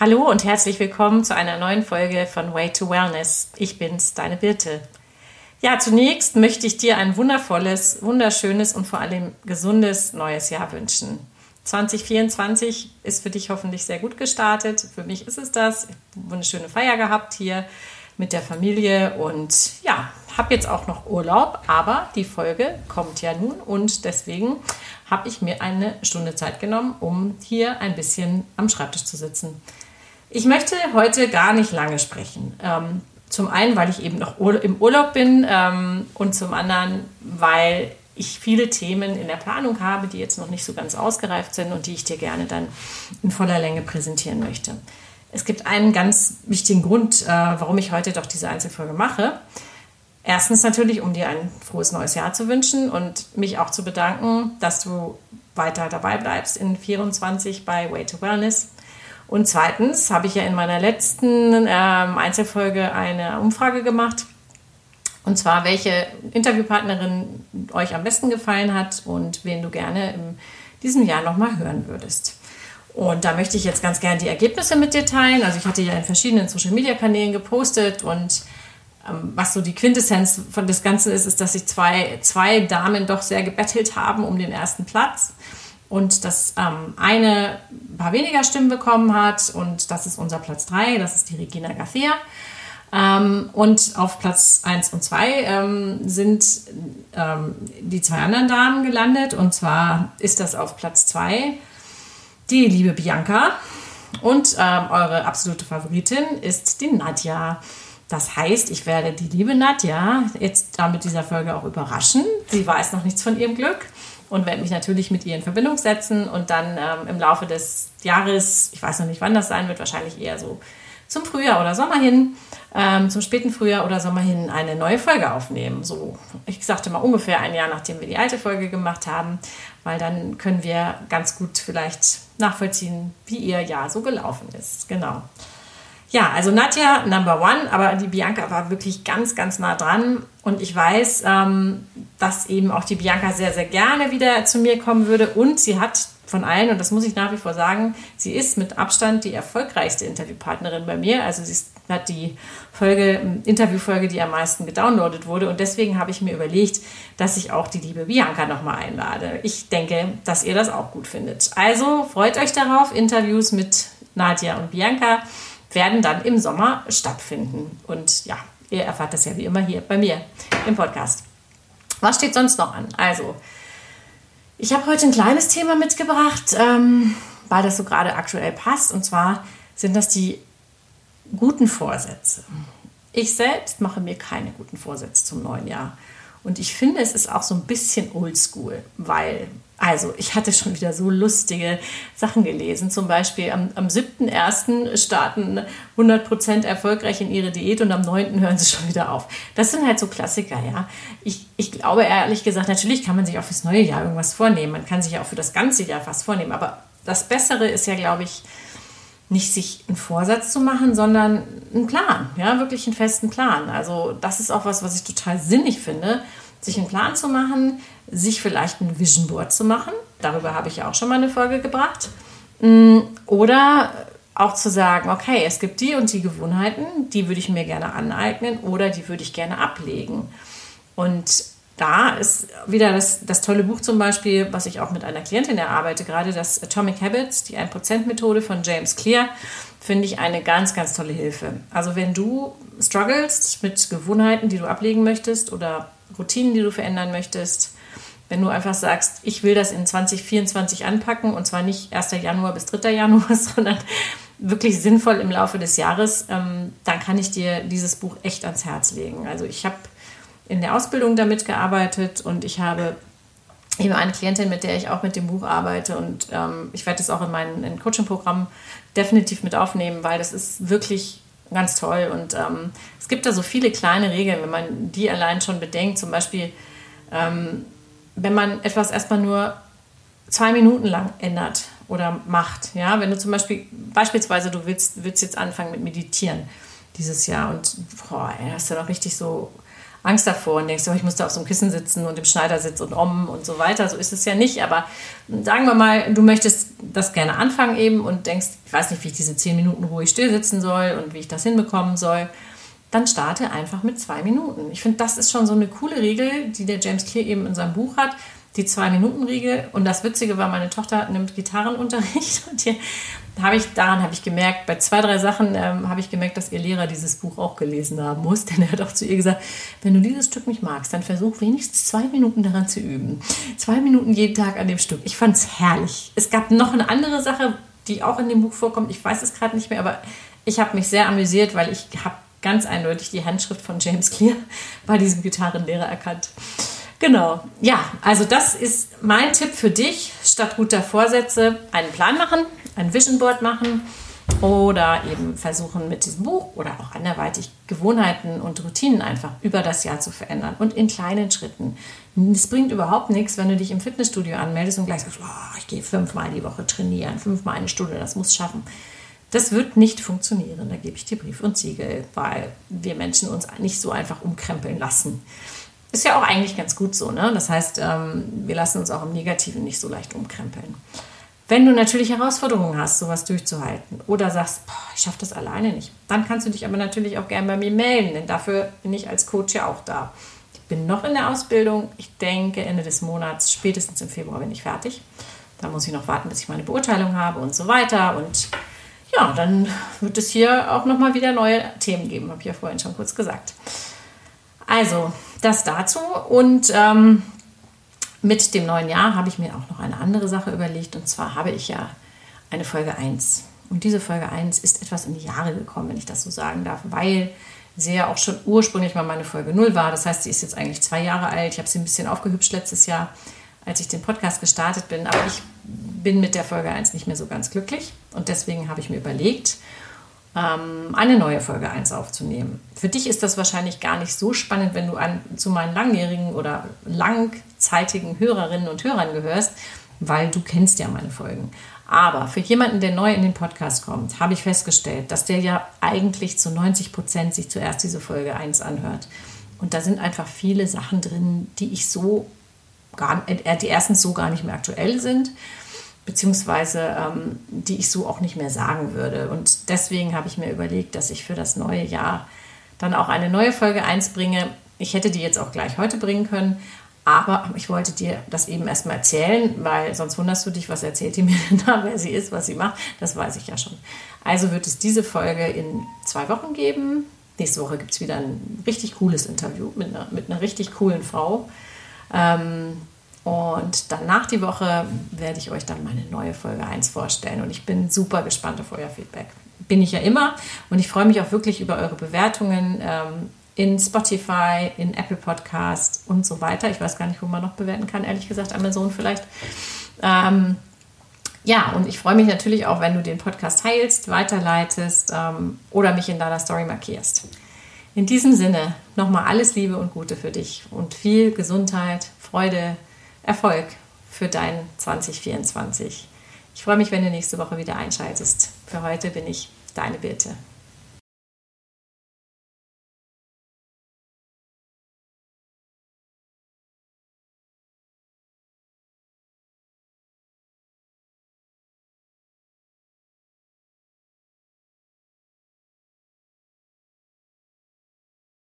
Hallo und herzlich willkommen zu einer neuen Folge von Way to Wellness. Ich bin's, deine Birte. Ja, zunächst möchte ich dir ein wundervolles, wunderschönes und vor allem gesundes neues Jahr wünschen. 2024 ist für dich hoffentlich sehr gut gestartet. Für mich ist es das. Ich habe eine schöne Feier gehabt hier mit der Familie und ja, habe jetzt auch noch Urlaub, aber die Folge kommt ja nun und deswegen habe ich mir eine Stunde Zeit genommen, um hier ein bisschen am Schreibtisch zu sitzen. Ich möchte heute gar nicht lange sprechen. Ähm, zum einen, weil ich eben noch im Urlaub bin ähm, und zum anderen, weil ich viele Themen in der Planung habe, die jetzt noch nicht so ganz ausgereift sind und die ich dir gerne dann in voller Länge präsentieren möchte. Es gibt einen ganz wichtigen Grund, äh, warum ich heute doch diese Einzelfolge mache. Erstens natürlich, um dir ein frohes neues Jahr zu wünschen und mich auch zu bedanken, dass du weiter dabei bleibst in 24 bei Way to Wellness. Und zweitens habe ich ja in meiner letzten ähm, Einzelfolge eine Umfrage gemacht. Und zwar, welche Interviewpartnerin euch am besten gefallen hat und wen du gerne in diesem Jahr nochmal hören würdest. Und da möchte ich jetzt ganz gerne die Ergebnisse mit dir teilen. Also ich hatte ja in verschiedenen Social-Media-Kanälen gepostet und ähm, was so die Quintessenz von des Ganzen ist, ist, dass sich zwei, zwei Damen doch sehr gebettelt haben um den ersten Platz und dass ähm, eine ein paar weniger Stimmen bekommen hat und das ist unser Platz 3, das ist die Regina Garcia. Ähm, und auf Platz 1 und 2 ähm, sind ähm, die zwei anderen Damen gelandet und zwar ist das auf Platz 2 die liebe Bianca und ähm, eure absolute Favoritin ist die Nadja. Das heißt, ich werde die liebe Nadja jetzt mit dieser Folge auch überraschen. Sie weiß noch nichts von ihrem Glück und werde mich natürlich mit ihr in Verbindung setzen und dann ähm, im Laufe des Jahres, ich weiß noch nicht, wann das sein wird, wahrscheinlich eher so zum Frühjahr oder Sommer hin, ähm, zum späten Frühjahr oder Sommer hin eine neue Folge aufnehmen. So, ich sagte mal ungefähr ein Jahr, nachdem wir die alte Folge gemacht haben, weil dann können wir ganz gut vielleicht nachvollziehen, wie ihr Jahr so gelaufen ist. Genau. Ja, also Nadja Number One, aber die Bianca war wirklich ganz, ganz nah dran. Und ich weiß, ähm, dass eben auch die Bianca sehr, sehr gerne wieder zu mir kommen würde. Und sie hat von allen, und das muss ich nach wie vor sagen, sie ist mit Abstand die erfolgreichste Interviewpartnerin bei mir. Also sie ist, hat die Folge, Interviewfolge, die am meisten gedownloadet wurde. Und deswegen habe ich mir überlegt, dass ich auch die liebe Bianca nochmal einlade. Ich denke, dass ihr das auch gut findet. Also freut euch darauf, Interviews mit Nadja und Bianca werden dann im Sommer stattfinden. Und ja, ihr erfahrt das ja wie immer hier bei mir im Podcast. Was steht sonst noch an? Also, ich habe heute ein kleines Thema mitgebracht, ähm, weil das so gerade aktuell passt. Und zwar sind das die guten Vorsätze. Ich selbst mache mir keine guten Vorsätze zum neuen Jahr. Und ich finde, es ist auch so ein bisschen oldschool, weil also, ich hatte schon wieder so lustige Sachen gelesen. Zum Beispiel am, am 7.1. starten 100% erfolgreich in ihre Diät und am 9. hören sie schon wieder auf. Das sind halt so Klassiker, ja. Ich, ich glaube ehrlich gesagt, natürlich kann man sich auch fürs neue Jahr irgendwas vornehmen. Man kann sich ja auch für das ganze Jahr was vornehmen. Aber das Bessere ist ja, glaube ich, nicht sich einen Vorsatz zu machen, sondern einen Plan, ja, wirklich einen festen Plan. Also, das ist auch was, was ich total sinnig finde sich einen Plan zu machen, sich vielleicht ein Vision Board zu machen. Darüber habe ich ja auch schon mal eine Folge gebracht. Mm, oder auch zu sagen, okay, es gibt die und die Gewohnheiten, die würde ich mir gerne aneignen oder die würde ich gerne ablegen. Und da ist wieder das, das tolle Buch zum Beispiel, was ich auch mit einer Klientin erarbeite, gerade das Atomic Habits, die 1%-Methode von James Clear, finde ich eine ganz, ganz tolle Hilfe. Also wenn du struggles mit Gewohnheiten, die du ablegen möchtest oder Routinen, die du verändern möchtest, wenn du einfach sagst, ich will das in 2024 anpacken und zwar nicht 1. Januar bis 3. Januar, sondern wirklich sinnvoll im Laufe des Jahres, ähm, dann kann ich dir dieses Buch echt ans Herz legen. Also ich habe in der Ausbildung damit gearbeitet und ich habe eben eine Klientin, mit der ich auch mit dem Buch arbeite und ähm, ich werde das auch in mein Coaching-Programm definitiv mit aufnehmen, weil das ist wirklich ganz toll und ähm, es gibt da so viele kleine Regeln, wenn man die allein schon bedenkt, zum Beispiel ähm, wenn man etwas erstmal nur zwei Minuten lang ändert oder macht, ja, wenn du zum Beispiel beispielsweise du willst, willst jetzt anfangen mit Meditieren dieses Jahr und boah, hast du noch richtig so Angst davor und denkst, oh, ich muss da auf so einem Kissen sitzen und im Schneidersitz und om und so weiter. So ist es ja nicht. Aber sagen wir mal, du möchtest das gerne anfangen eben und denkst, ich weiß nicht, wie ich diese zehn Minuten ruhig still sitzen soll und wie ich das hinbekommen soll. Dann starte einfach mit zwei Minuten. Ich finde, das ist schon so eine coole Regel, die der James Clear eben in seinem Buch hat die Zwei-Minuten-Regel. Und das Witzige war, meine Tochter nimmt Gitarrenunterricht und hier habe ich, daran habe ich gemerkt, bei zwei, drei Sachen ähm, habe ich gemerkt, dass ihr Lehrer dieses Buch auch gelesen haben muss. Denn er hat auch zu ihr gesagt, wenn du dieses Stück nicht magst, dann versuch wenigstens zwei Minuten daran zu üben. Zwei Minuten jeden Tag an dem Stück. Ich fand es herrlich. Es gab noch eine andere Sache, die auch in dem Buch vorkommt. Ich weiß es gerade nicht mehr, aber ich habe mich sehr amüsiert, weil ich habe ganz eindeutig die Handschrift von James Clear bei diesem Gitarrenlehrer erkannt. Genau. Ja, also das ist mein Tipp für dich. Statt guter Vorsätze einen Plan machen, ein Vision Board machen oder eben versuchen mit diesem Buch oder auch anderweitig Gewohnheiten und Routinen einfach über das Jahr zu verändern und in kleinen Schritten. Es bringt überhaupt nichts, wenn du dich im Fitnessstudio anmeldest und gleich sagst, oh, ich gehe fünfmal die Woche trainieren, fünfmal eine Stunde, das muss schaffen. Das wird nicht funktionieren, da gebe ich dir Brief und Siegel, weil wir Menschen uns nicht so einfach umkrempeln lassen. Ist ja auch eigentlich ganz gut so. Ne? Das heißt, ähm, wir lassen uns auch im Negativen nicht so leicht umkrempeln. Wenn du natürlich Herausforderungen hast, sowas durchzuhalten oder sagst, boah, ich schaffe das alleine nicht, dann kannst du dich aber natürlich auch gerne bei mir melden, denn dafür bin ich als Coach ja auch da. Ich bin noch in der Ausbildung. Ich denke, Ende des Monats, spätestens im Februar bin ich fertig. Da muss ich noch warten, bis ich meine Beurteilung habe und so weiter. Und ja, dann wird es hier auch nochmal wieder neue Themen geben, habe ich ja vorhin schon kurz gesagt. Also, das dazu. Und ähm, mit dem neuen Jahr habe ich mir auch noch eine andere Sache überlegt. Und zwar habe ich ja eine Folge 1. Und diese Folge 1 ist etwas in die Jahre gekommen, wenn ich das so sagen darf, weil sie ja auch schon ursprünglich mal meine Folge 0 war. Das heißt, sie ist jetzt eigentlich zwei Jahre alt. Ich habe sie ein bisschen aufgehübscht letztes Jahr, als ich den Podcast gestartet bin. Aber ich bin mit der Folge 1 nicht mehr so ganz glücklich. Und deswegen habe ich mir überlegt, ähm, eine neue Folge 1 aufzunehmen. Für dich ist das wahrscheinlich gar nicht so spannend, wenn du an, zu meinen langjährigen oder langzeitigen Hörerinnen und Hörern gehörst, weil du kennst ja meine Folgen. Aber für jemanden, der neu in den Podcast kommt, habe ich festgestellt, dass der ja eigentlich zu 90 Prozent sich zuerst diese Folge 1 anhört. Und da sind einfach viele Sachen drin, die ich so gar, äh, die erstens so gar nicht mehr aktuell sind beziehungsweise ähm, die ich so auch nicht mehr sagen würde. Und deswegen habe ich mir überlegt, dass ich für das neue Jahr dann auch eine neue Folge 1 bringe. Ich hätte die jetzt auch gleich heute bringen können, aber ich wollte dir das eben erstmal erzählen, weil sonst wunderst du dich, was erzählt die mir denn da, wer sie ist, was sie macht. Das weiß ich ja schon. Also wird es diese Folge in zwei Wochen geben. Nächste Woche gibt es wieder ein richtig cooles Interview mit einer, mit einer richtig coolen Frau. Ähm, und danach die Woche werde ich euch dann meine neue Folge 1 vorstellen. Und ich bin super gespannt auf euer Feedback. Bin ich ja immer. Und ich freue mich auch wirklich über eure Bewertungen ähm, in Spotify, in Apple Podcast und so weiter. Ich weiß gar nicht, wo man noch bewerten kann, ehrlich gesagt, Amazon vielleicht. Ähm, ja, und ich freue mich natürlich auch, wenn du den Podcast teilst, weiterleitest ähm, oder mich in deiner Story markierst. In diesem Sinne nochmal alles Liebe und Gute für dich und viel Gesundheit, Freude, Erfolg für dein 2024. Ich freue mich, wenn du nächste Woche wieder einschaltest. Für heute bin ich deine Birte.